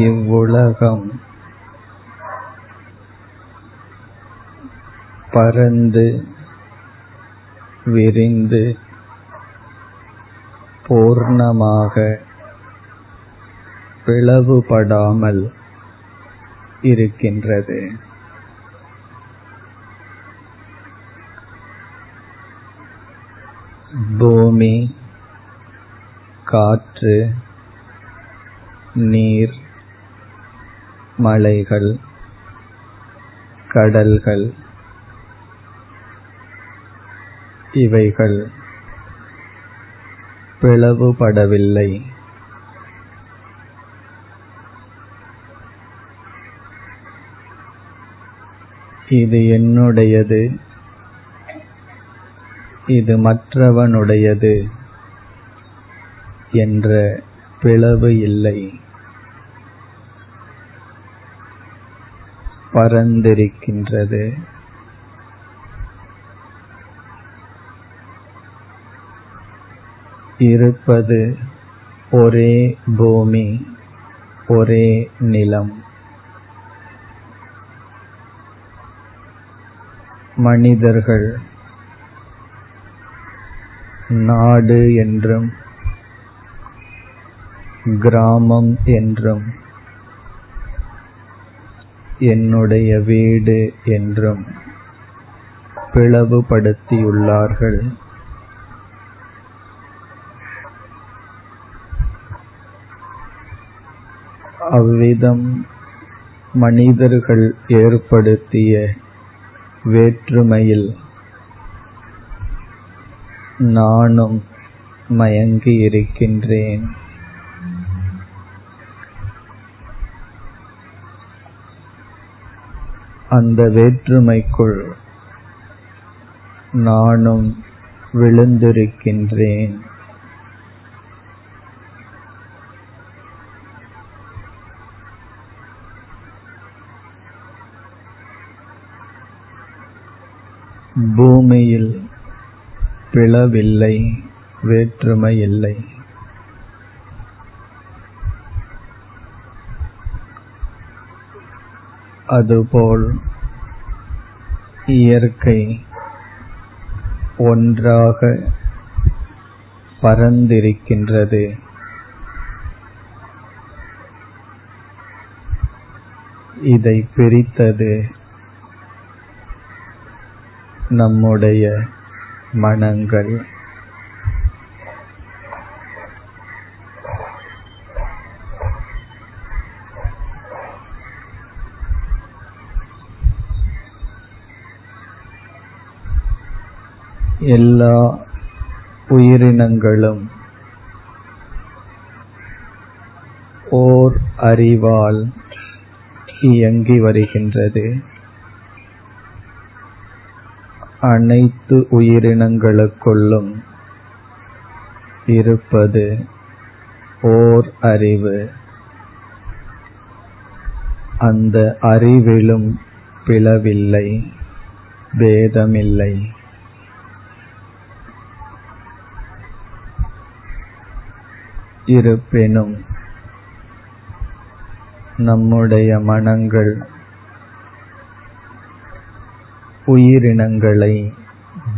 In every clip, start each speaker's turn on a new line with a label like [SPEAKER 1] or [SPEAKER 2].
[SPEAKER 1] இவ்வுலகம் பரந்து விரிந்து பூர்ணமாக பிளவுபடாமல் இருக்கின்றது. பூமி காற்று நீர் மலைகள் கடல்கள் இவைகள் பிளவுபடவில்லை. இது என்னுடையது? இது மற்றவனுடையது என்ற பிளவு இல்லை. பரந்திருக்கின்றது. இருப்பது ஒரே பூமி ஒரே நிலம். மனிதர்கள் நாடு என்றும் கிராமம் என்றும் என்னுடைய வீடு என்றும் பிளவுபடுத்தியுள்ளார்கள். அவ்விதம் மனிதர்கள் ஏற்படுத்திய வேற்றுமையில் நானும் மயங்கி இருக்கின்றேன் அந்த வேற்றுமைக்குள் நானும் விழுந்திருக்கின்றேன். பூமியில் பிளவில்லை வேற்றுமை இல்லை. அதுபோல் இயற்கை ஒன்றாக பரந்திருக்கின்றது. இதை பிரித்தது நம்முடைய மனங்கள். எல்லா உயிரினங்களும் ஓர் அறிவால் இயங்கி வருகின்றது. அனைத்து உயிரினங்களுக்குள்ளும் இருப்பது ஓர் அறிவு. அந்த அறிவிலும் பிளவில்லை பேதமில்லை இருப்பினும் நம்முடைய மனங்கள் உயிரினங்களை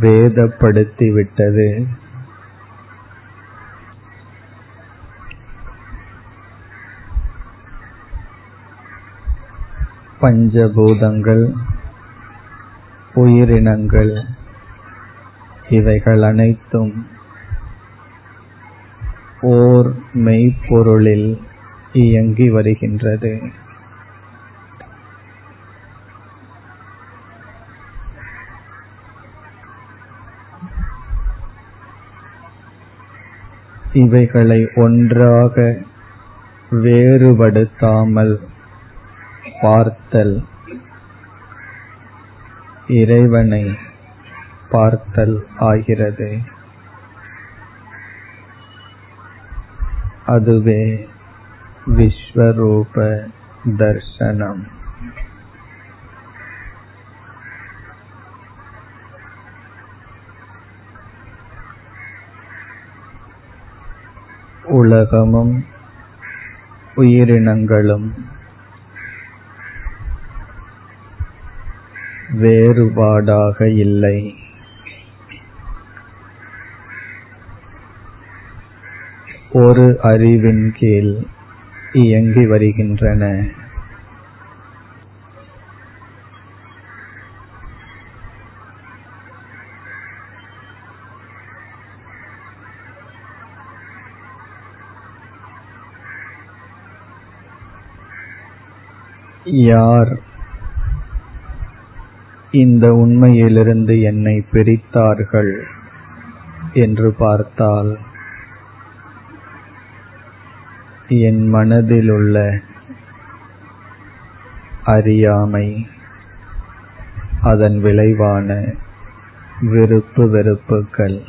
[SPEAKER 1] பேதப்படுத்திவிட்டது பஞ்சபூதங்கள் உயிரினங்கள் இவைகள் அனைத்தும் ஓர் மெய்ப்பொருளில் இயங்கி வருகின்றது. இவைகளை ஒன்றாக வேறுபடுத்தாமல் பார்த்தல் இறைவனை பார்த்தல் ஆகிறது. அதுவே விஸ்வரூப தர்சனம். உலகமும் உயிரினங்களும் வேறுபாடாக இல்லை. ஒரு அறிவின் கீழ் இயங்கி வருகின்றன. யார் இந்த உண்மையிலிருந்து என்னை பிரித்தார்கள் என்று பார்த்தால் என் மனதிலுள்ள அறியாமை அதன் விளைவான விருப்பு வெறுப்புகள்.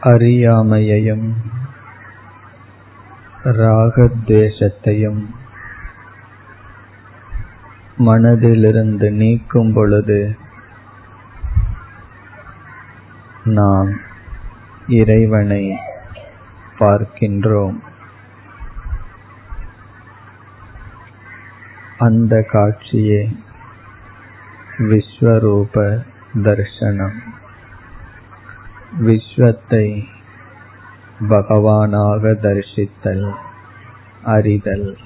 [SPEAKER 1] அறியாமையையும் ராகத்வேஷத்தையும் மனதிலிருந்து நீக்கும் பொழுது நாம் இறைவனை பார்க்கின்றோம். அந்த காட்சியே விஸ்வரூப தர்சனம். விஸ்வத்தை பகவானாக தரிசித்தல் அறிதல்.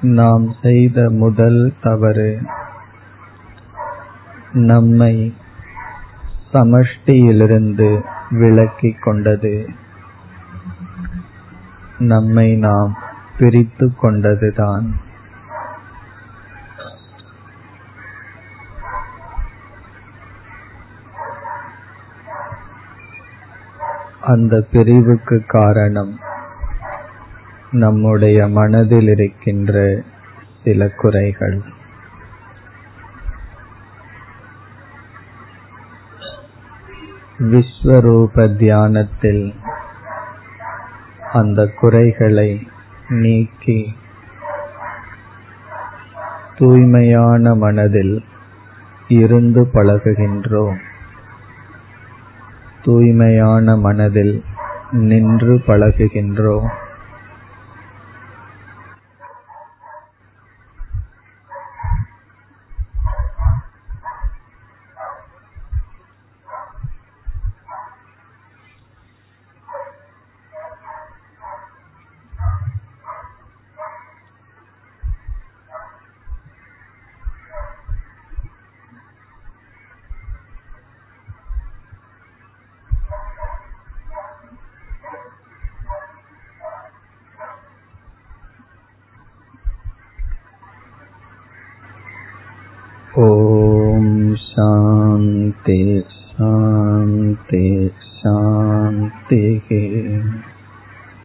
[SPEAKER 1] நாம் செய்த முதல் தவறு நம்மை சமஷ்டியிலிருந்து விலக்கிக் கொண்டது. நம்மை நாம் பிரித்து கொண்டதுதான். அந்த பிரிவுக்கு காரணம் நம்முடைய மனதில் இருக்கின்ற சில குறைகள். விஸ்வரூப தியானத்தில் அந்த குறைகளை நீக்கி தூய்மையான மனதில் இருந்து பழகுகின்றோம். தூய்மையான மனதில் நின்று பழகுகின்றோம். ॐ शान्ति